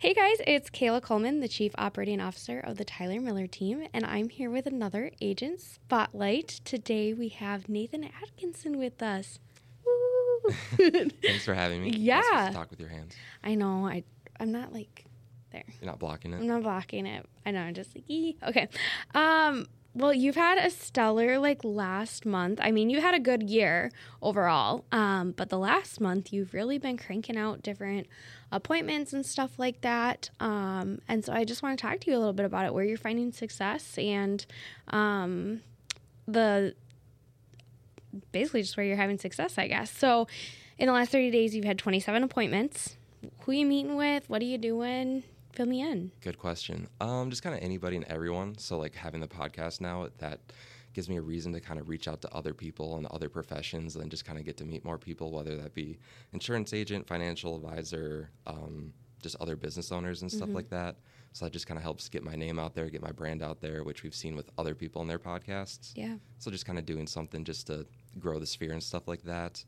Hey guys, it's Kayla Coleman, the Chief Operating Officer of the Tyler Miller team, and I'm here with another agent spotlight. Today we have Nathan Atkinson with us. Thanks for having me. Yeah. Talk with your hands. I know, I I'm not like there. You're not blocking it. I'm not blocking it. I know, I'm just like, ee. okay. Um, well, you've had a stellar like last month. I mean, you had a good year overall. Um, but the last month you've really been cranking out different appointments and stuff like that. Um, and so I just want to talk to you a little bit about it, where you're finding success and um, the basically just where you're having success, I guess. So in the last 30 days, you've had 27 appointments. Who you meeting with? What are you doing? Fill me in. Good question. Um, just kind of anybody and everyone. So like having the podcast now, that gives me a reason to kind of reach out to other people and other professions, and just kind of get to meet more people, whether that be insurance agent, financial advisor, um, just other business owners and stuff like that. So that just kind of helps get my name out there, get my brand out there, which we've seen with other people in their podcasts. Yeah. So just kind of doing something just to grow the sphere and stuff like that.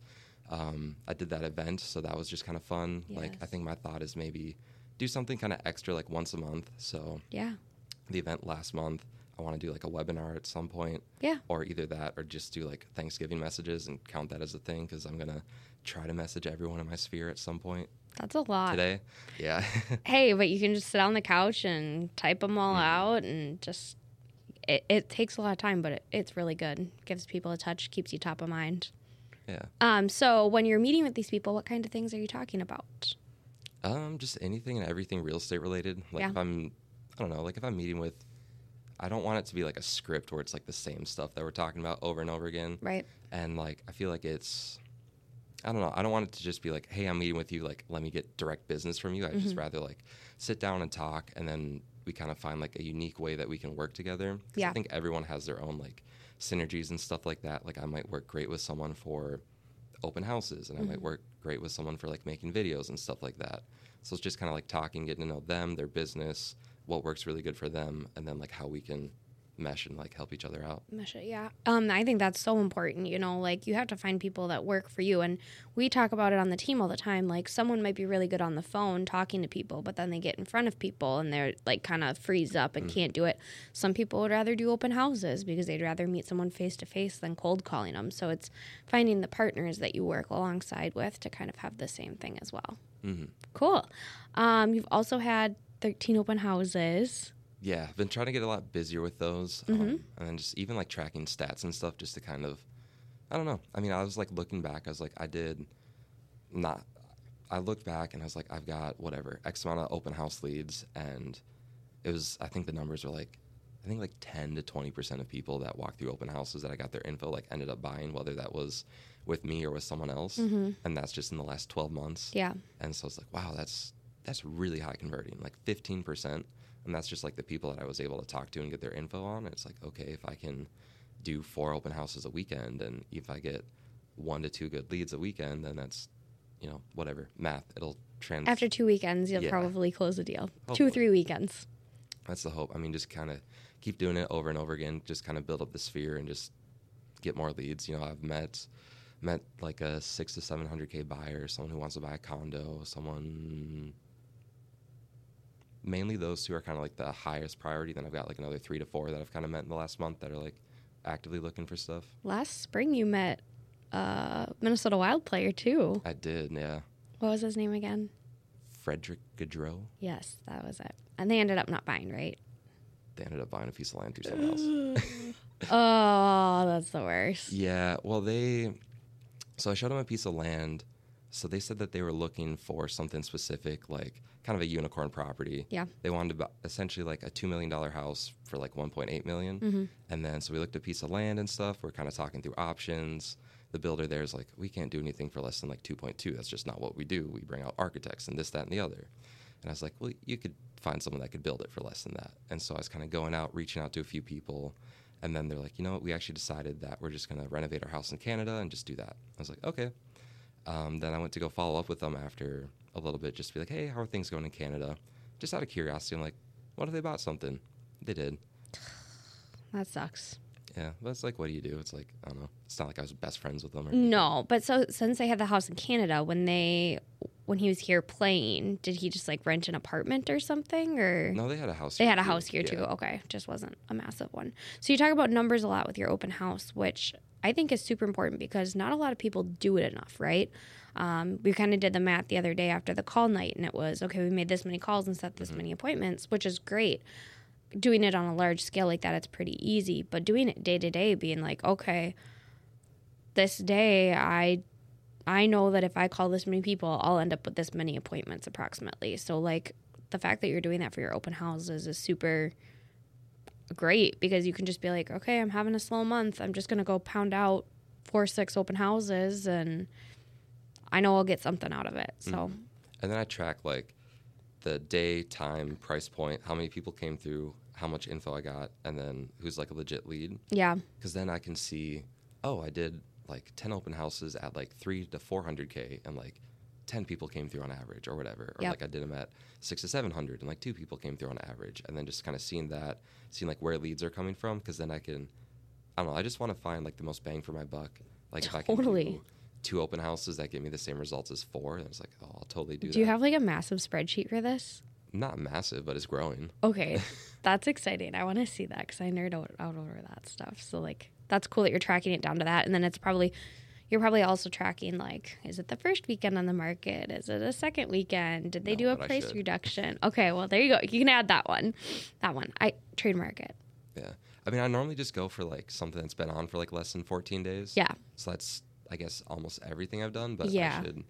Um, I did that event, so that was just kind of fun. Like I think my thought is maybe do something kind of extra like once a month. So Yeah. the event last month, I want to do like a webinar at some point, Yeah. or either that or just do like Thanksgiving messages and count that as a thing because I'm gonna try to message everyone in my sphere at some point That's a lot. today. Yeah. Hey, but you can just sit on the couch and type them all Mm-hmm. out and just. It, it takes a lot of time, but it, it's really good. Gives people a touch, keeps you top of mind. yeah. Um, so when you're meeting with these people, what kind of things are you talking about? Um, just anything and everything real estate related. Like Yeah. if I'm, I don't know, like if I'm meeting with, I don't want it to be like a script where it's like the same stuff that we're talking about over and over again. Right. And like I feel like it's, I don't know, I don't want it to just be like, hey, I'm meeting with you, like let me get direct business from you. I would just Mm-hmm. rather like sit down and talk, and then we kind of find like a unique way that we can work together. Yeah. I think everyone has their own like synergies and stuff like that. Like I might work great with someone for open houses and I Mm-hmm. might work great with someone for like making videos and stuff like that. So it's just kind of like talking, getting to know them, their business, what works really good for them, and then like how we can mesh and like help each other out. Mesh it, yeah. Um, I think that's so important. You know, like you have to find people that work for you, and we talk about it on the team all the time. Like someone might be really good on the phone talking to people, but then they get in front of people and they're like kind of freeze up and can't do it. Some people would rather do open houses because they'd rather meet someone face to face than cold calling them. So it's finding the partners that you work alongside with to kind of have the same thing as well. hmm Cool. Um, you've also had 13 open houses. Yeah, I've been trying to get a lot busier with those, Mm-hmm. um, and then just even like tracking stats and stuff, just to kind of, I don't know. I mean, I was like looking back, I was like, I did not. I looked back and I was like, I've got whatever X amount of open house leads, and it was. I think the numbers were like, I think like ten to twenty percent of people that walked through open houses that I got their info like ended up buying, whether that was with me or with someone else, and that's just in the last twelve months. Mm-hmm. Yeah. And so it's like, wow, that's that's really high converting, like fifteen percent. And that's just like the people that I was able to talk to and get their info on. It's like, okay, if I can do four open houses a weekend, and if I get one to two good leads a weekend, then that's, you know, whatever math. It'll trans. After two weekends, you'll Yeah. probably close the deal. Two or three weekends. that's the hope. I mean, just kind of keep doing it over and over again. Just kind of build up the sphere and just get more leads. You know, I've met met like a six to seven hundred k buyer, someone who wants to buy a condo, someone. Mainly those two are kind of like the highest priority. Then I've got like another three to four that I've kind of met in the last month that are like actively looking for stuff. Last spring, you met a Minnesota Wild player too. I did, yeah. What was his name again? Frederick Gaudreau. Yes, that was it. And they ended up not buying, right? They ended up buying a piece of land through someone else. oh, that's the worst. Yeah, well, they. So I showed them a piece of land. So they said that they were looking for something specific, like kind of a unicorn property. Yeah. They wanted to essentially like a two million dollar house for like one point eight million. Mm-hmm. And then so we looked at a piece of land and stuff. We're kind of talking through options. The builder there is like, we can't do anything for less than like two point two. That's just not what we do. We bring out architects and this, that, and the other. And I was like, well, you could find someone that could build it for less than that. And so I was kind of going out, reaching out to a few people. And then they're like, you know what? We actually decided that we're just going to renovate our house in Canada and just do that. I was like, okay. Um, then I went to go follow up with them after a little bit, just to be like, hey, how are things going in Canada? Just out of curiosity, I'm like, what if they bought something? They did. That sucks. Yeah, but it's like, what do you do? It's like, I don't know. It's not like I was best friends with them. Or No, but so since they had the house in Canada, when they when he was here playing, did he just like rent an apartment or something or No, they had a house. they had a too. house here too. Okay, just wasn't a massive one. So you talk about numbers a lot with your open house, which I think is super important because not a lot of people do it enough, right? Um, we kind of did the math the other day after the call night, and it was okay. We made this many calls and set this Mm-hmm. many appointments, which is great. Doing it on a large scale like that, it's pretty easy. But doing it day to day, being like, okay, this day I I know that if I call this many people, I'll end up with this many appointments approximately. So like the fact that you're doing that for your open houses is super great because you can just be like, okay, I'm having a slow month. I'm just gonna go pound out four, six open houses, and I know I'll get something out of it. So mm-hmm. And then I track like the day, time, price point, how many people came through, how much info I got, and then who's like a legit lead. yeah, Because then I can see, oh, I did like 10 open houses at like three to 400K, and like 10 people came through on average or whatever. Or Yep. like I did them at six to 700, and like two people came through on average. And then just kind of seeing that, seeing like where leads are coming from, because then I can, I don't know, I just want to find like the most bang for my buck. Like if I can Totally. do two open houses that give me the same results as four, then it's like, oh, I'll totally do, that. do that. you have like a massive spreadsheet for this? Not massive, but it's growing. Okay, that's exciting. I want to see that because I nerd out over that stuff. So like that's cool that you're tracking it down to that, and then it's probably you're probably also tracking like is it the first weekend on the market? Is it a second weekend? Did they No, do a price reduction? Okay, well there you go. You can add that one. That one. I trademark it. Yeah. I mean, I normally just go for like something that's been on for like less than 14 days. Yeah. So that's, I guess, almost everything I've done. But Yeah. I should,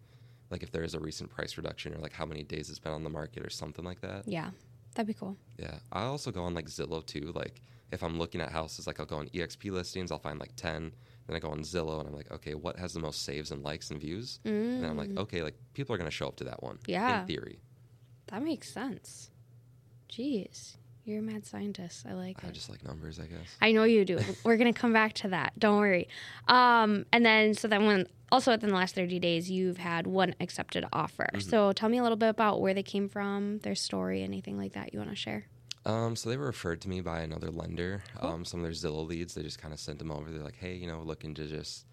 like, if there is a recent price reduction or like how many days it's been on the market or something like that. Yeah. That'd be cool. Yeah. I also go on like Zillow too. Like, if I'm looking at houses, like I'll go on EXP listings, I'll find like 10. Then I go on Zillow and I'm like, okay, what has the most saves and likes and views? And I'm like, okay, like people are going to show up to that one. Mm. Yeah. In theory. That makes sense. Jeez. You're a mad scientist. I like I it. just like numbers, I guess. I know you do. We're gonna come back to that. Don't worry. Um, and then so then when also within the last thirty days, you've had one accepted offer. So tell me a little bit about where they came from, their story, anything like that you want to share. Um, so they were referred to me by another lender. Um, some of their Zillow leads, they just kind of sent them over. They're like, hey, you know, looking to just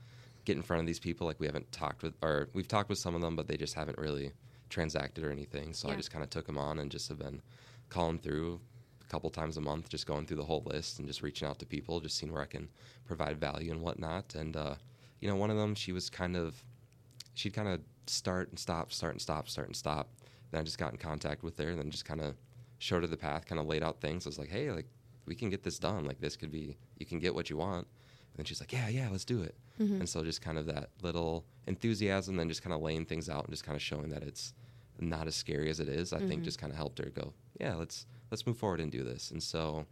get in front of these people. Like we haven't talked with, or we've talked with some of them, but they just haven't really transacted or anything. So I just kind of took them on and just have been calling through a couple times a month, just going through the whole list and just reaching out to people, just seeing where I can provide value and whatnot. And uh, you know, one of them, she was kind of, she'd kind of start and stop, start and stop, start and stop. Then I just got in contact with her and then just kind of showed her the path, kind of laid out things. I was like, hey, like we can get this done. Like this could be, you can get what you want. And then she's like, yeah, yeah, let's do it. Mm-hmm. And so just kind of that little enthusiasm, then just kind of laying things out and just kind of showing that it's not as scary as it is. I think mm-hmm. just kind of helped her go, yeah, let's let's move forward and do this. And so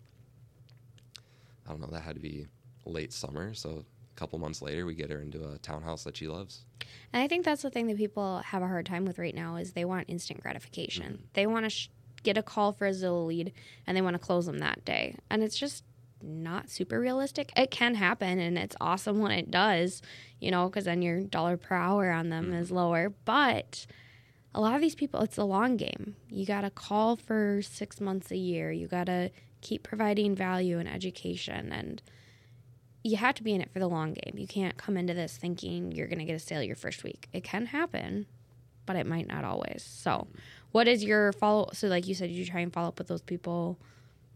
I don't know, that had to be late summer. So a couple months later, we get her into a townhouse that she loves. And I think that's the thing that people have a hard time with right now is they want instant gratification. Mm-hmm. They want to sh- get a call for a Zillow lead and they want to close them that day. And it's just not super realistic. It can happen and it's awesome when it does, you know, because then your dollar per hour on them mm. is lower. But a lot of these people, it's a long game. You got to call for six months a year. You got to keep providing value and education and you have to be in it for the long game. You can't come into this thinking you're going to get a sale your first week. It can happen, but it might not always. So, what is your follow? So, like you said, you try and follow up with those people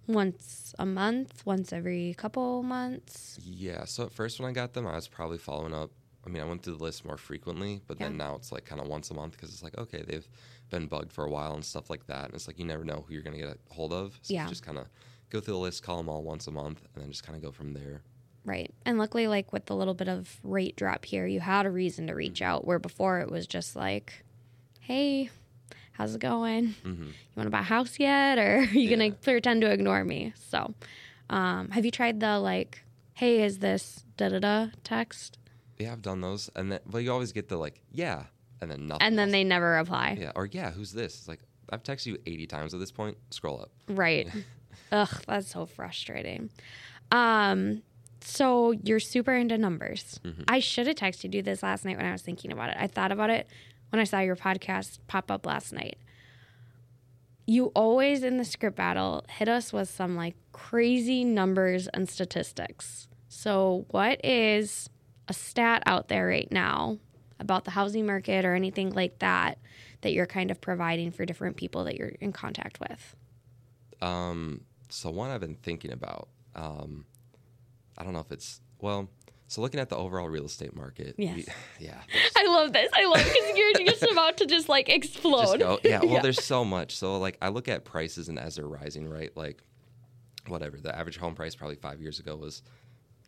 once a month, once every couple months. Yeah. So at first, when I got them, I was probably following up. I mean, I went through the list more frequently, but then now it's like kind of once a month because it's like, okay, they've been bugged for a while and stuff like that. And it's like you never know who you're going to get a hold of. So Yeah. you just kind of go through the list, call them all once a month, and then just kind of go from there. Right. And luckily, like with the little bit of rate drop here, you had a reason to reach mm-hmm. out, where before it was just like, hey, how's it going? hmm You want to buy a house yet? Or are you going to pretend to ignore me? So, um, have you tried the like, hey, is this da da da text? Yeah, I've done those, and then but you always get the like, yeah, and then nothing. And then else. they never reply. yeah, or yeah, who's this? It's like I've texted you 80 times at this point. Scroll up. Right. Ugh, that's so frustrating. Um, so you're super into numbers. I should have texted you this last night when I was thinking about it. I thought about it when I saw your podcast pop up last night. You always in the script battle hit us with some like crazy numbers and statistics. So what is a stat out there right now about the housing market or anything like that that you're kind of providing for different people that you're in contact with? Um, so one I've been thinking about. Um, I don't know if it's well. So looking at the overall real estate market, Yes. we- yeah, I love this. I love because you're just about to just like explode. just go. Yeah, well, there's so much. So like I look at prices and as they're rising, right? Like whatever the average home price probably five years ago was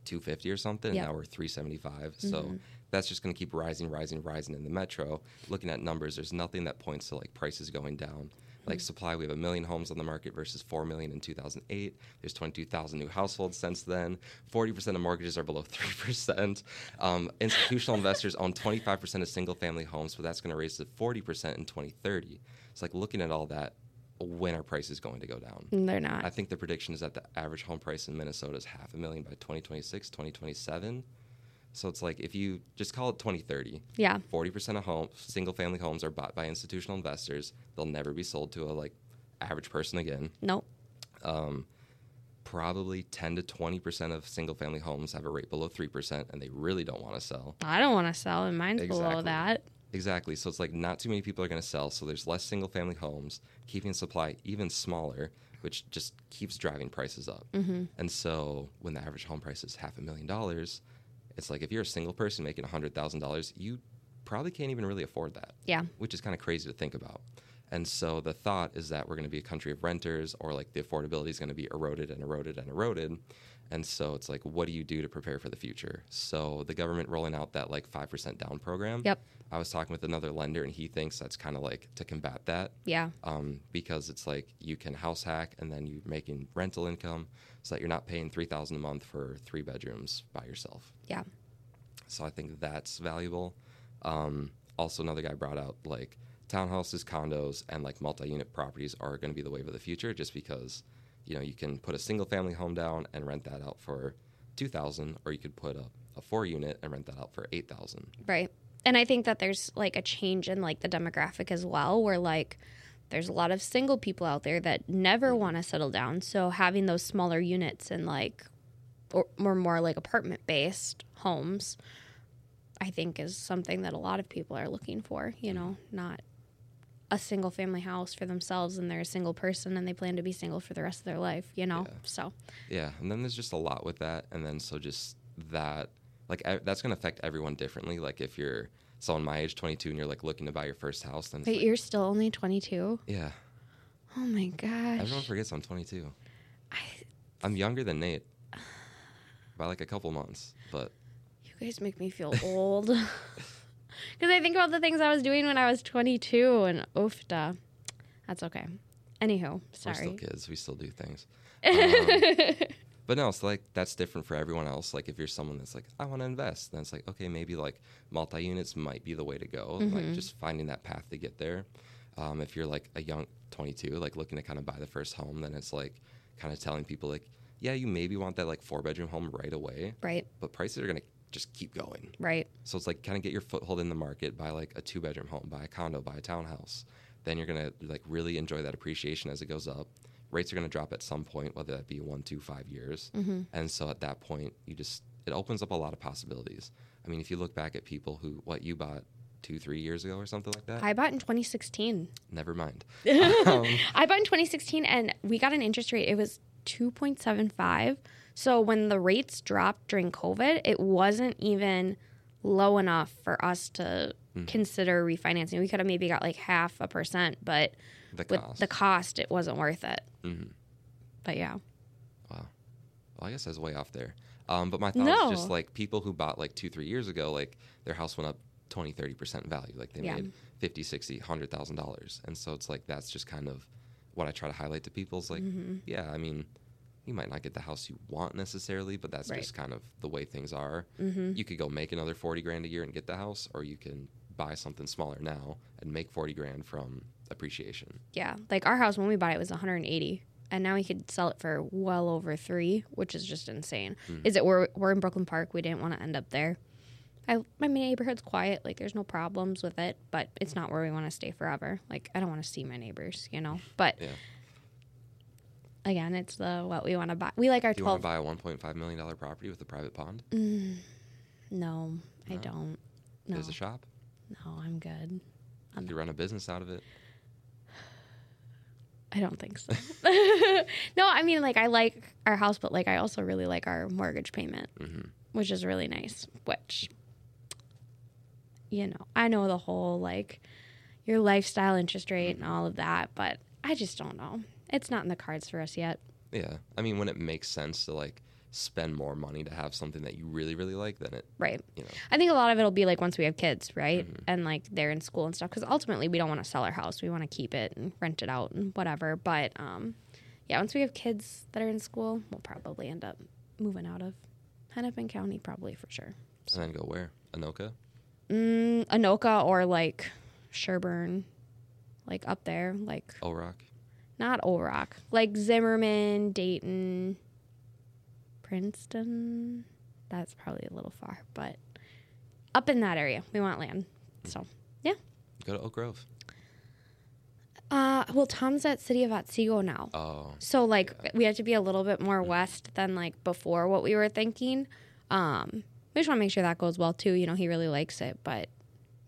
250 or something. Yeah. And now we're 375. So mm-hmm. that's just going to keep rising, rising, rising in the metro. Looking at numbers, there's nothing that points to like prices going down. Like supply, we have a million homes on the market versus 4 million in 2008. There's 22,000 new households since then. 40% of mortgages are below 3%. Um, institutional investors own 25% of single family homes, but that's going to raise to 40% in 2030. It's like looking at all that, when are prices going to go down? They're not. I think the prediction is that the average home price in Minnesota is half a million by 2026, 2027. So it's like if you just call it 2030, yeah. 40% of homes, single family homes are bought by institutional investors. They'll never be sold to a like average person again. Nope. Um, Probably 10 to 20% of single family homes have a rate below 3% and they really don't want to sell. I don't want to sell, and mine's below Exactly. that. Exactly. So it's like not too many people are going to sell. So there's less single family homes, keeping supply even smaller, which just keeps driving prices up. Mm-hmm. And so when the average home price is half a million dollars, it's like if you're a single person making $100,000, you probably can't even really afford that, Yeah. which is kind of crazy to think about. And so the thought is that we're going to be a country of renters or like the affordability is going to be eroded and eroded and eroded. And so it's like, what do you do to prepare for the future? So the government rolling out that like 5% down program. Yep. I was talking with another lender and he thinks that's kind of like to combat that Yeah. um, because it's like you can house hack and then you're making rental income so that you're not paying 3000 a month for three bedrooms by yourself. Yeah. So I think that's valuable. Um, also, another guy brought out like townhouses, condos, and like multi-unit properties are going to be the wave of the future, just because you know you can put a single-family home down and rent that out for two thousand, or you could put a, a four-unit and rent that out for eight thousand. Right. And I think that there's like a change in like the demographic as well, where like there's a lot of single people out there that never mm-hmm. want to settle down. So having those smaller units and like or, or more like apartment based homes, I think is something that a lot of people are looking for, you mm-hmm. know, not a single family house for themselves and they're a single person and they plan to be single for the rest of their life, you know? Yeah. So, Yeah, and then there's just a lot with that, and then so just that, like e- that's going to affect everyone differently. Like if you're someone my age, 22, and you're like looking to buy your first house, then but like, you're still only 22. yeah, Oh my gosh. everyone forgets I'm 22. I, I'm younger than Nate by like a couple months, but You guys make me feel old. Because I think about the things I was doing when I was 22 and oofda. That's okay. Anywho, sorry. we're still kids. We still do things. Um, but no, it's like that's different for everyone else. Like if you're someone that's like, I want to invest, then it's like, okay, maybe like multi units might be the way to go. Mm-hmm. Like just finding that path to get there. Um, if you're like a young 22, like looking to kind of buy the first home, then it's like kind of telling people like, yeah, you maybe want that like four bedroom home right away, Right, but prices are gonna just keep going. right. So it's like kind of get your foothold in the market, buy like a two bedroom home, buy a condo, buy a townhouse. Then you're gonna like really enjoy that appreciation as it goes up. Rates are gonna drop at some point, whether that be one, two, five years. And so at that point, you just it opens up a lot of possibilities. I mean, if you look back at people who what you bought two, three years ago or something like that, I bought in 2016. never mind. um, I bought in 2016 and we got an interest rate. It was 2.75. So when the rates dropped during COVID, it wasn't even low enough for us to consider refinancing. We could have maybe got like half a percent, but the with cost. the cost, it wasn't worth it. Mhm. But yeah. Wow. Well, I guess I was way off there. Um, but my thought No. is just like people who bought like two, three years ago, like their house went up 20, 30% in value. Like they Yeah. made 50, 60, $100,000. And so it's like that's just kind of what I try to highlight to people is like, Mm-hmm. yeah, I mean, you might not get the house you want necessarily, but that's Right. just kind of the way things are. Mm-hmm. You could go make another 40 grand a year and get the house, or you can buy something smaller now and make 40 grand from appreciation. Yeah. Like our house when we bought it was 180 and now we could sell it for well over 3, which is just insane. Is it we're we're in Brooklyn Park. We didn't want to end up there. I my neighborhood's quiet, like there's no problems with it, but it's not where we want to stay forever. Like I don't want to see my neighbors, you know. But Yeah. again, it's the what we want to buy. We like our Do you want to buy a $1.5 million property with a private pond? Mm, no, I don't. No. There's a shop. No, I'm good. You run a business out of it. I don't think so. no, I mean, like, I like our house, but like, I also really like our mortgage payment, mm-hmm. which is really nice. Which, you know, I know the whole like your lifestyle interest rate and all of that, but I just don't know. It's not in the cards for us yet. Yeah. I mean, when it makes sense to like spend more money to have something that you really, really like, then it, Right. you know, I think a lot of it'll be like once we have kids, right? And like they're in school and stuff. Because ultimately, we don't want to sell our house. We want to keep it and rent it out and whatever. But um, yeah, once we have kids that are in school, we'll probably end up moving out of Hennepin County, probably for sure. and then go where? Anoka? Mm, Anoka or like Sherburne, like up there, like Orock? not Old Rock, like Zimmerman, Dayton, Princeton. That's probably a little far, but up in that area, we want land. So, yeah. Go to Oak Grove. Uh, well, Tom's at City of Otsego now. Oh, So, like, we have to be a little bit more west than like before what we were thinking. Um, we just want to make sure that goes well too. You know, he really likes it, but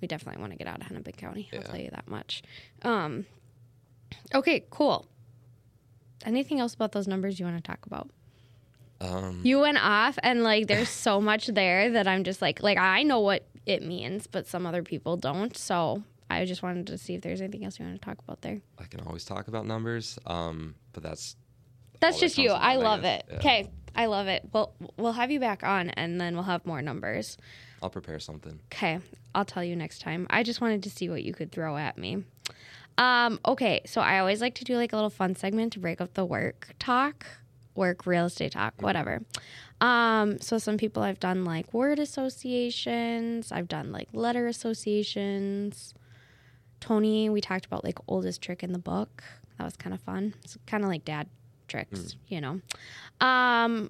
we definitely want to get out of Hennepin County. I'll tell you that much. Um, okay, cool. Anything else about those numbers you want to talk about? um, You went off, and like, there's so much there that I'm just like, like I know what it means, but some other people don't. So I just wanted to see if there's anything else you want to talk about there. I can always talk about numbers, um, but that's That's all that just you. I love it. Yeah. I love it. Well, we'll have you back on, and then we'll have more numbers. I'll prepare something. Okay, I'll tell you next time. I just wanted to see what you could throw at me. Um, okay, so I always like to do like a little fun segment to break up the work talk, work, real estate talk, whatever. Um, so some people I've done like word associations, I've done like letter associations. Tony, we talked about like oldest trick in the book. That was kind of fun. It's kind of like dad tricks, you know. Um,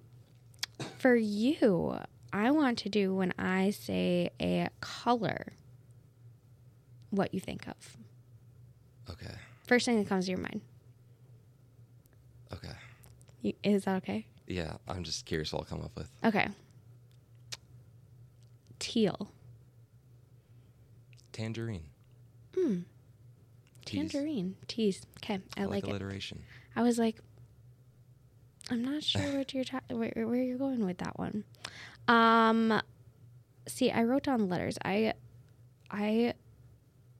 for you, I want to do when I say a color, what you think of. Okay. First thing that comes to your mind. Okay. You, is that okay? Yeah, I'm just curious what I'll come up with. Okay. Teal. Tangerine. Hmm. Tangerine. Teas. Okay, I, I like, like it. alliteration. I was like, I'm not sure what you're ta- where, where you're going with that one. Um, see, I wrote down letters. I, I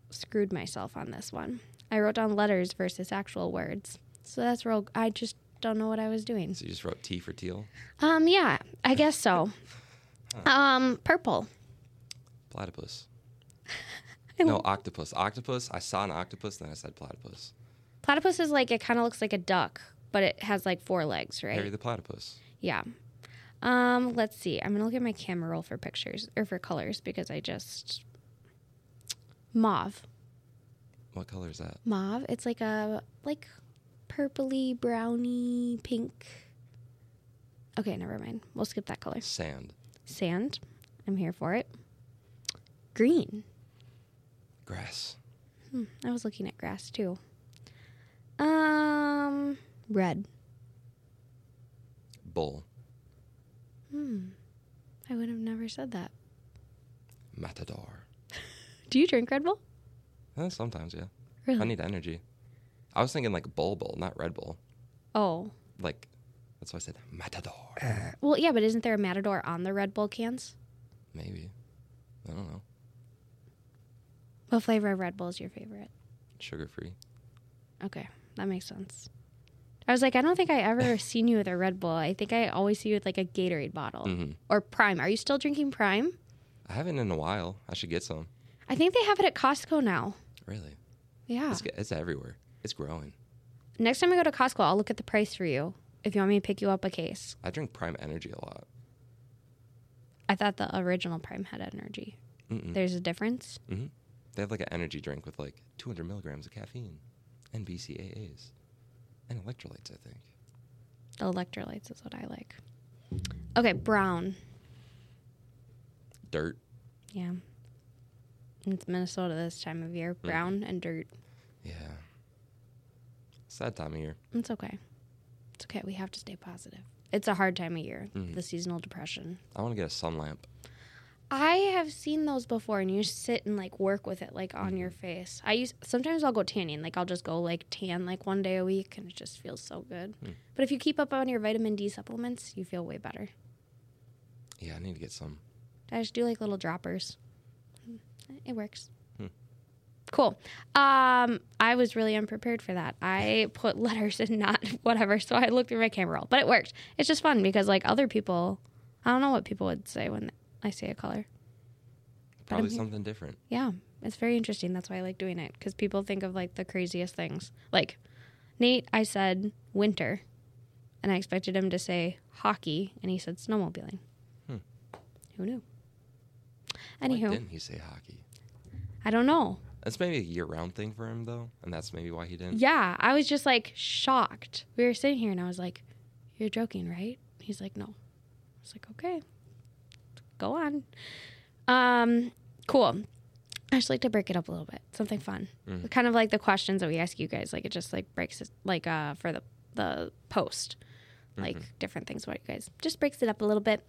screwed myself on this one. I wrote down letters versus actual words. So that's real. I just don't know what I was doing. So you just wrote T for teal? Um, yeah, I guess so. Um, purple. Platypus. No, octopus. Octopus. I saw an octopus, then I said platypus. Platypus is like it kind of looks like a duck, but it has like four legs, right? Harry the platypus. Yeah. Um, let's see. I'm gonna look at my camera roll for pictures or for colors because I just mauve. What color is that? Mauve. It's like a like purpley, browny, pink. Okay, never mind. We'll skip that color. Sand. Sand. I'm here for it. Green. Grass. Hmm, I was looking at grass too. Um, red. Bull. Hmm. I would have never said that. Matador. Do you drink Red Bull? Eh, sometimes, yeah. Really? I need energy. I was thinking like Bull Bull, not Red Bull. Oh. Like, that's why I said Matador. Well, yeah, but isn't there a Matador on the Red Bull cans? Maybe. I don't know. What flavor of Red Bull is your favorite? Sugar free. Okay, that makes sense. I was like, I don't think I ever seen you with a Red Bull. I think I always see you with like a Gatorade bottle hmm or Prime. Are you still drinking Prime? I haven't in a while. I should get some. I think they have it at Costco now. Really? Yeah. It's, it's everywhere. It's growing. Next time I go to Costco, I'll look at the price for you if you want me to pick you up a case. I drink Prime Energy a lot. I thought the original Prime had energy. Mm-mm. There's a difference. hmm They have like an energy drink with like 200 milligrams of caffeine and BCAAs and electrolytes, I think. The electrolytes is what I like. Okay, brown. Dirt. Yeah. It's Minnesota this time of year. Brown and dirt. Yeah. Sad time of year. It's okay. It's okay. We have to stay positive. It's a hard time of year, Mhm. the seasonal depression. I want to get a sun lamp. I have seen those before, and you sit and like work with it like on your face. I use sometimes I'll go tanning, like I'll just go like tan like one day a week, and it just feels so good. Hmm. But if you keep up on your vitamin D supplements, you feel way better. Yeah, I need to get some. I just do like little droppers. It works. Hmm. Cool. Um, I was really unprepared for that. I put letters and not whatever, so I looked through my camera roll, but it worked. It's just fun because like other people, I don't know what people would say when I say a color. But I'm Probably here. something different. Yeah, it's very interesting. That's why I like doing it because people think of like the craziest things. Like Nate, I said winter, and I expected him to say hockey, and he said snowmobiling. Hmm. Who knew? Why Anywho, didn't he say hockey? I don't know. That's maybe a year-round thing for him, though, and that's maybe why he didn't. Yeah, I was just like shocked. We were sitting here, and I was like, "You're joking, right?" He's like, "No." I was like, "Okay, go on." Um, cool. I just like to break it up a little bit. Something fun. Mhm. Kind of like the questions that we ask you guys. Like it just like breaks it like uh for the the post. Like different things about you guys. Just breaks it up a little bit.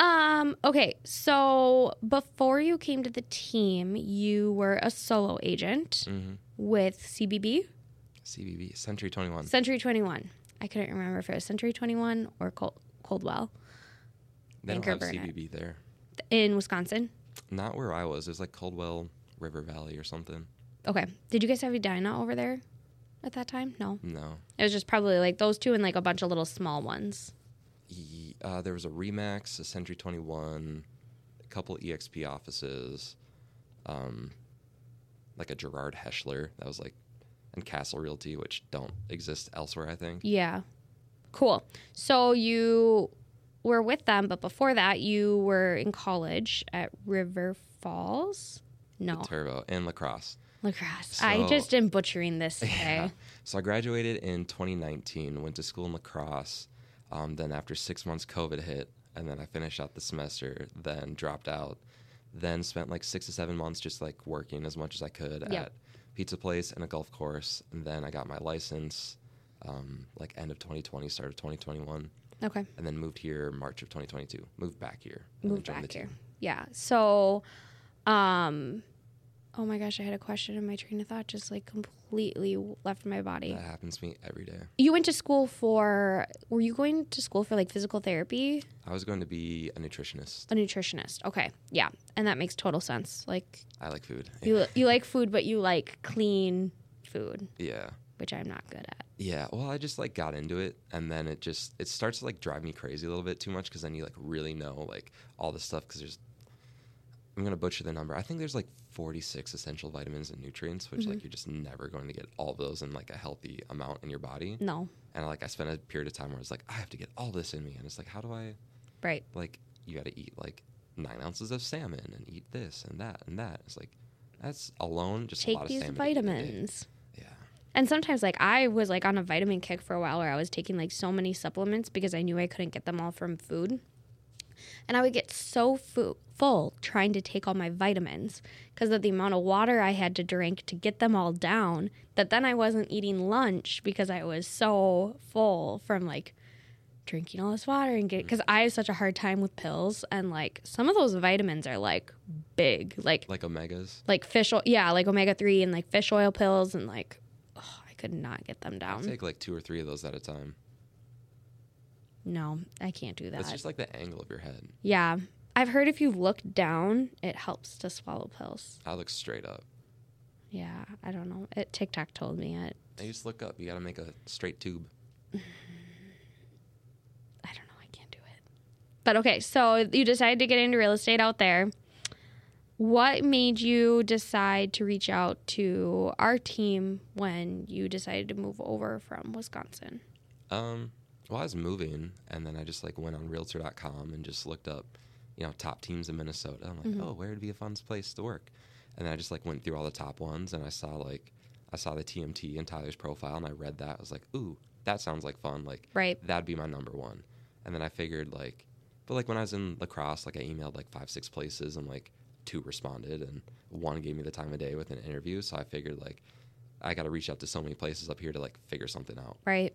Um, okay, so before you came to the team, you were a solo agent hmm with CBB, CBB Century 21. Century 21. I couldn't remember if it was Century 21 or Cold, Coldwell They don't have Burnet. CBB there. In Wisconsin. Not where I was. It was like Coldwell River Valley or something. Okay. Did you guys have Edina over there at that time? No. No. It was just probably like those two and like a bunch of little small ones. Uh, there was a Remax, a Century 21, a couple EXP offices, um, like a Gerard Heschler. That was like, and Castle Realty, which don't exist elsewhere, I think. Yeah. Cool. So you were with them, but before that, you were in college at River Falls. No, Turbo and La Crosse. lacrosse. I just am butchering this today. Yeah. So I graduated in 2019, went to school in La Crosse. Um, then after six months, COVID hit, and then I finished out the semester. Then dropped out. Then spent like six to seven months just like working as much as I could Yeah. at pizza place and a golf course. And then I got my license um, like end of 2020, start of 2021, Okay. and then moved here March of 2022. Moved back here. and then Move joined back here. Yeah. So, um, oh my gosh, I had a question and my train of thought just like completely left my body. That happens to me every day. You went to school for, were you going to school for like physical therapy? I was going to be a nutritionist. A nutritionist. Okay. Yeah. And that makes total sense. Like I like food. you, you like food, but you like clean food, Yeah. which I'm not good at. Yeah, well, I just like got into it, and then it just it starts to like drive me crazy a little bit too much because then you like really know like all the stuff because there's I'm gonna butcher the number. I think there's like 46 essential vitamins and nutrients, which mm-hmm. like you're just never going to get all of those in like a healthy amount in your body. No. And like I spent a period of time where I was like, I have to get all this in me, and it's like, how do I Right. like you got to eat like nine ounces of salmon and eat this and that and that. It's like that's alone just a Take lot of these a day. vitamins. And sometimes, like, I was like on a vitamin kick for a while where I was taking like so many supplements because I knew I couldn't get them all from food. And I would get so fu- full trying to take all my vitamins because of the amount of water I had to drink to get them all down that then I wasn't eating lunch because I was so full from like drinking all this water and get because I have such a hard time with pills and like some of those vitamins are like big like Like omegas. like fish oil yeah like omega-3 and like fish oil pills and like could not get them down. I take like two or three of those at a time. no i can't do that It's just like the angle of your head. yeah i've heard if you look down it helps to swallow pills I look straight up. yeah i don't know it tiktok told me it I just look up. You got to make a straight tube. i don't know i can't do it but okay so you decided to get into real estate out there what made you decide to reach out to our team when you decided to move over from wisconsin Um, well, I was moving, and then I just like went on Realtor.com and just looked up, you know, top teams in Minnesota. I'm like, oh, where would be a fun place to work? And then I just like went through all the top ones, and I saw like, I saw the TMT and Tyler's profile, and I read that. I was like, ooh, that sounds like fun. Like, Right. that'd be my number one. And then I figured like, but like when I was in La Crosse, like I emailed like five, six places, and like two responded, and one gave me the time of day with an interview. So I figured like, I got to reach out to so many places up here to like figure something out. right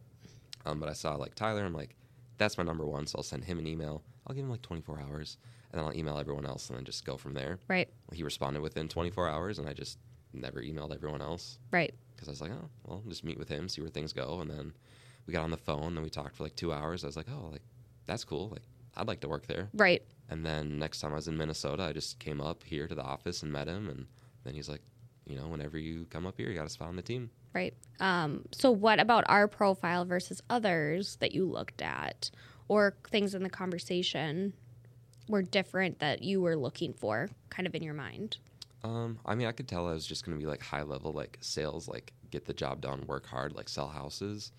Um, but I saw like Tyler. I'm like, that's my number one. So I'll send him an email. I'll give him like 24 hours, and then I'll email everyone else, and then just go from there. Right. He responded within 24 hours, and I just never emailed everyone else Right. because I was like, oh, well, just meet with him, see where things go, and then we got on the phone, and we talked for like two hours. I was like, oh, like that's cool. Like I'd like to work there. Right. And then next time I was in Minnesota, I just came up here to the office and met him, and then he's like, you know, whenever you come up here, you got to spot on the team. Right. Um, so, what about our profile versus others that you looked at, or things in the conversation were different that you were looking for, kind of in your mind? Um, I mean, I could tell I was just going to be like high level, like sales, like get the job done, work hard, like sell houses,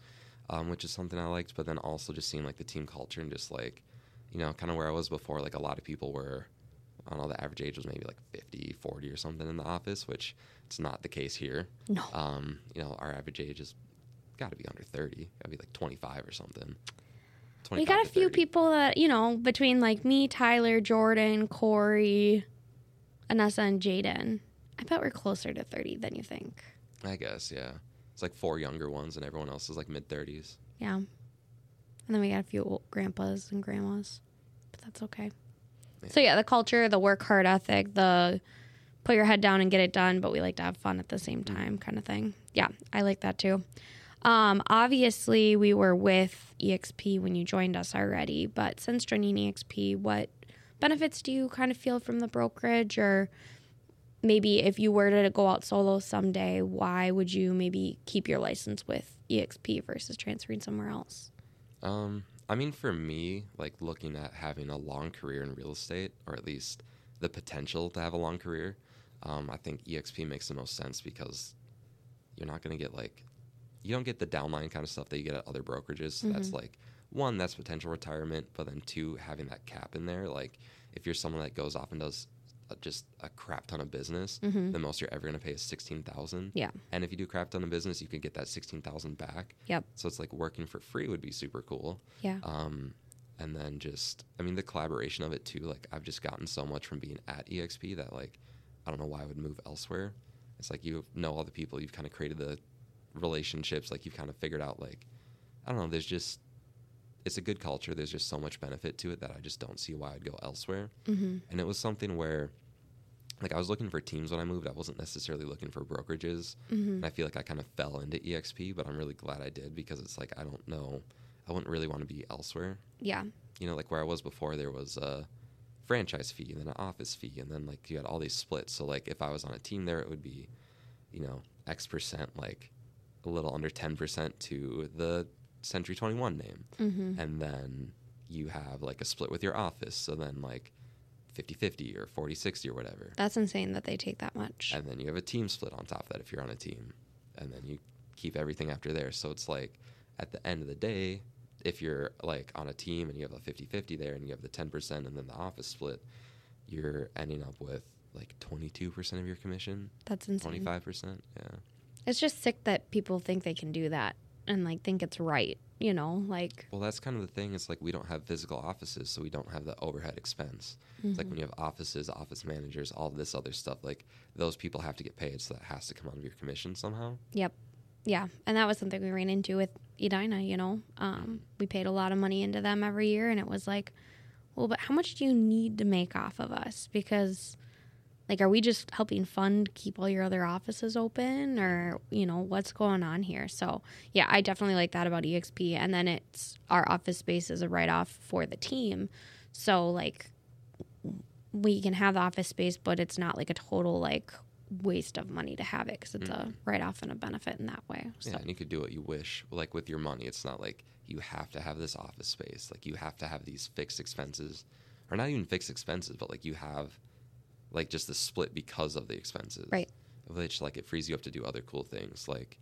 um, which is something I liked. But then also just seeing like the team culture and just like, you know, kind of where I was before. Like a lot of people were, I don't know, the average age was maybe like 50, 40 or something in the office, which it's not the case here. No. Um, you know, our average age is got to be under 30, got to be like 25 or something. We got a few 30. people that, you know, between like me, Tyler, Jordan, Corey, Anessa, and Jaden. I bet we're closer to 30 than you think. I guess, yeah. It's like four younger ones, and everyone else is like mid 30s. Yeah. And then we got a few old grandpas and grandmas, but that's okay. Yeah. So, yeah, the culture, the work hard ethic, the put your head down and get it done, but we like to have fun at the same time kind of thing. Yeah, I like that too. Um, obviously, we were with EXP when you joined us already, but since joining EXP, what benefits do you kind of feel from the brokerage? Or maybe if you were to go out solo someday, why would you maybe keep your license with EXP versus transferring somewhere else? Um, I mean, for me, like looking at having a long career in real estate, or at least the potential to have a long career, um, I think EXP makes the most sense because you're not going to get like, you don't get the downline kind of stuff that you get at other brokerages. So That's like one, that's potential retirement, but then two, having that cap in there. Like, if you're someone that goes off and does just a crap ton of business, the most you're ever going to pay is sixteen thousand. Yeah. And if you do a crap ton of business, you can get that sixteen thousand back. Yep. So it's like working for free would be super cool. Yeah. Um, and then just, I mean, the collaboration of it too. Like, I've just gotten so much from being at EXP that, like, I don't know why I would move elsewhere. It's like you know all the people, you've kind of created the relationships, like, you've kind of figured out, like, I don't know, there's just, it's a good culture. There's just so much benefit to it that I just don't see why I'd go elsewhere. Mm-hmm. And it was something where, like, I was looking for teams when I moved. I wasn't necessarily looking for brokerages. Mm-hmm. And I feel like I kind of fell into EXP, but I'm really glad I did because it's like, I don't know, I wouldn't really want to be elsewhere Yeah. you know, like where I was before, there was a franchise fee and then an office fee, and then like you had all these splits. So like if I was on a team there, it would be, you know, X percent, like a little under ten percent to the Century Twenty One name, Mm-hmm. and then you have like a split with your office. So then like 50-50 or 40-60 or whatever, That's insane that they take that much. and then you have a team split on top of that if you're on a team, and then you keep everything after there. So it's like at the end of the day, if you're like on a team and you have a 50-50 there and you have the 10% and then the office split, you're ending up with like 22% of your commission, That's insane. 25%. Yeah. It's just sick that people think they can do that and like think it's right. You know, like Well, that's kind of the thing. It's like we don't have physical offices, so we don't have the overhead expense. It's like when you have offices, office managers, all this other stuff, like those people have to get paid, so that has to come out of your commission somehow. Yep. Yeah. And that was something we ran into with Edina, you know. Um, we paid a lot of money into them every year and it was like, well, but how much do you need to make off of us? Because like are we just helping fund keep all your other offices open or, you know, what's going on here? So yeah, I definitely like that about EXP. And then it's our office space is a write off for the team. So like we can have the office space, but it's not like a total like waste of money to have it because it's a mm-hmm. write off and a benefit in that way. So Yeah, and you could do what you wish. Like with your money, it's not like you have to have this office space. Like you have to have these fixed expenses, or not even fixed expenses, but like you have like just the split because of the expenses. Right. Which like it frees you up to do other cool things. Like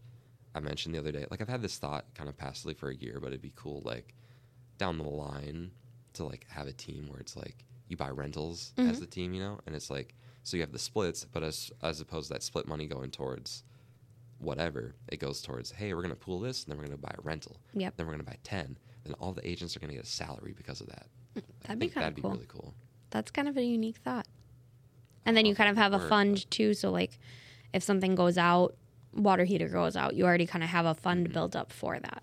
I mentioned the other day, like I've had this thought kind of passively for a year, but it'd be cool like down the line to like have a team where it's like you buy rentals as mm-hmm. the team, you know, and it's like so you have the splits, but as as opposed to that split money going towards whatever, it goes towards hey, we're gonna pool this, and then we're gonna buy a rental, Yep. then we're gonna buy ten, then all the agents are gonna get a salary because of that. Mm, I That'd be think kinda that'd be really cool. that's kind of a unique thought. And then you kind of have a fund too. So like if something goes out, water heater goes out, you already kind of have a fund built up for that.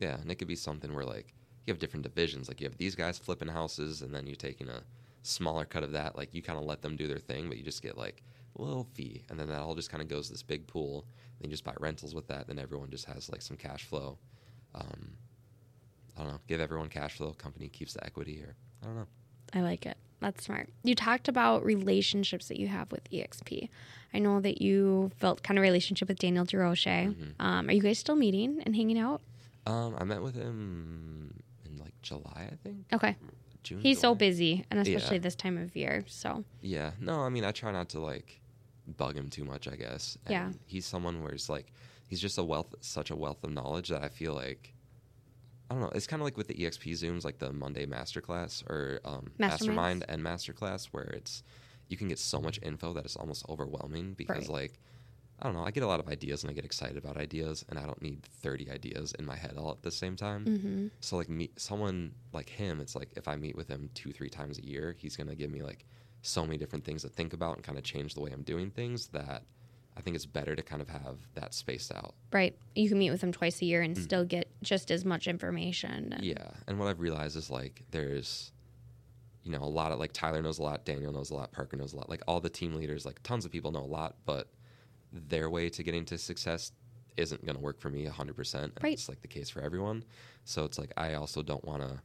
Yeah, and it could be something where like you have different divisions. Like you have these guys flipping houses, and then you're taking a smaller cut of that. Like you kind of let them do their thing, but you just get like a little fee, and then that all just kind of goes to this big pool. Then you just buy rentals with that. Then everyone just has like some cash flow. Um, I don't know. Give everyone cash flow. Company keeps the equity, or I don't know. I like it. That's smart. You talked about relationships that you have with EXP. I know that you built kind of relationship with Daniel DeRoche. Mm-hmm. Um, are you guys still meeting and hanging out? Um, I met with him in like July, I think. Okay. June. He's so busy, and especially Yeah. this time of year. So Yeah. No, I mean, I try not to like bug him too much, I guess. Yeah. He's someone where he's like, he's just a wealth, such a wealth of knowledge that I feel like, I don't know. It's kind of like with the EXP Zooms, like the Monday Masterclass or um, Mastermind and Masterclass, where it's, you can get so much info that it's almost overwhelming because, Right. like, I don't know. I get a lot of ideas and I get excited about ideas, and I don't need 30 ideas in my head all at the same time. hmm So like meet someone like him, it's like if I meet with him two, three times a year, he's gonna give me like so many different things to think about and kind of change the way I'm doing things that I think it's better to kind of have that spaced out. right, you can meet with them twice a year and still get just as much information. and- Mm. Yeah. And what I've realized is like there's you know, a lot of like Tyler knows a lot, Daniel knows a lot, Parker knows a lot. Like all the team leaders, like tons of people know a lot, but their way to getting to success isn't going to work for me 100%. And Right. It's like the case for everyone. So it's like I also don't want to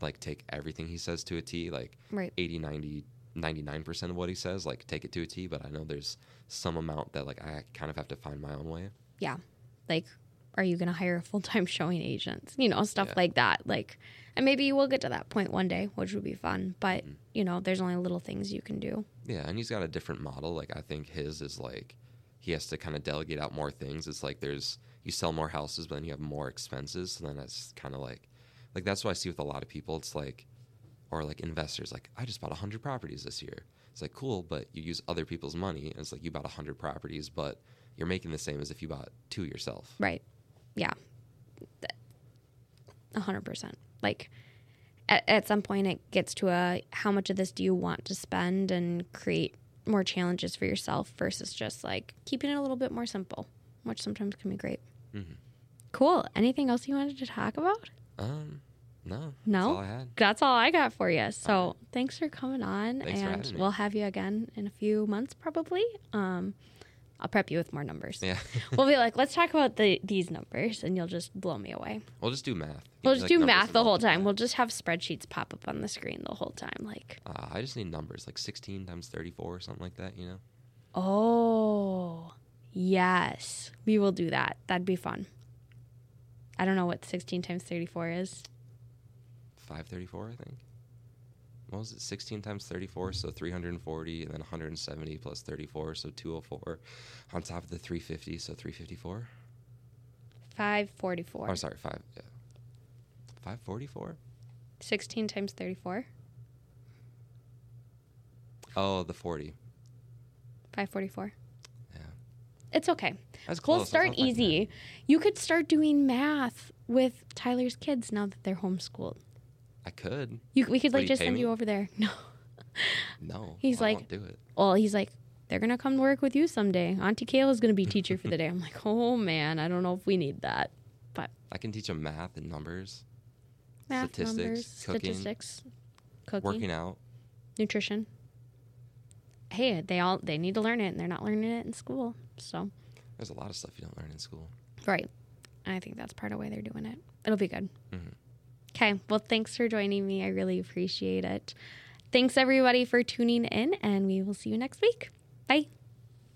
like take everything he says to a T, like Right. 80, 90, 99% of what he says, like take it to a T, but I know there's some amount that like I kind of have to find my own way. yeah like are you going to hire a full-time showing agent you know stuff Yeah. like that like and maybe you will get to that point one day which would be fun but Mm-hmm. you know there's only little things you can do Yeah, and he's got a different model. Like I think his is like he has to kind of delegate out more things. It's like there's you sell more houses, but then you have more expenses. So then it's kind of like like that's what I see with a lot of people. It's like or like investors. Like I just bought hundred properties this year. It's like cool, but you use other people's money. And it's like you bought hundred properties, but you're making the same as if you bought two yourself. right yeah a hundred percent like at, at some point it gets to a how much of this do you want to spend and create more challenges for yourself versus just like keeping it a little bit more simple which sometimes can be great Mhm. cool anything else you wanted to talk about Um, no, No? that's all I had. that's all I got for you. So All thanks for coming on, Thanks and we'll have you again in a few months probably. Um, I'll prep you with more numbers. Yeah, we'll be like, let's talk about the these numbers, and you'll just blow me away. we'll just do math. We'll just me, do math the whole time. We'll just have spreadsheets pop up on the screen the whole time. Like, Uh, I just need numbers, like 16 times 34 or something like that. You know. oh yes, we will do that. That'd be fun. I don't know what sixteen times thirty four is. 534, I think. What was it? 16 times 34, so 340, and then 170 plus 34, so 204. On top of the 350, so 354. Five forty four. Oh, sorry, five. Yeah. 544. Sixteen times thirty four. Oh, the 40. Five forty four. Yeah, It's okay. that's We'll close. start easy. You could start doing math with Tyler's kids now that they're homeschooled. I could. You, we could Would like he just pay send me? you over there. No. No. He's I like- won't do it. Well, he's like, they're gonna come to work with you someday. Auntie Kayla's gonna be teacher for the day. I'm like, oh man, I don't know if we need that. But I can teach them math and numbers, math, Statistics, numbers, cooking, statistics, cooking, working out. nutrition. Hey, they all they need to learn it, and they're not learning it in school. So There's a lot of stuff you don't learn in school. right, I think that's part of why they're doing it. It'll be good. Mhm. Okay. Well, thanks for joining me. I really appreciate it. Thanks everybody for tuning in, and we will see you next week. Bye.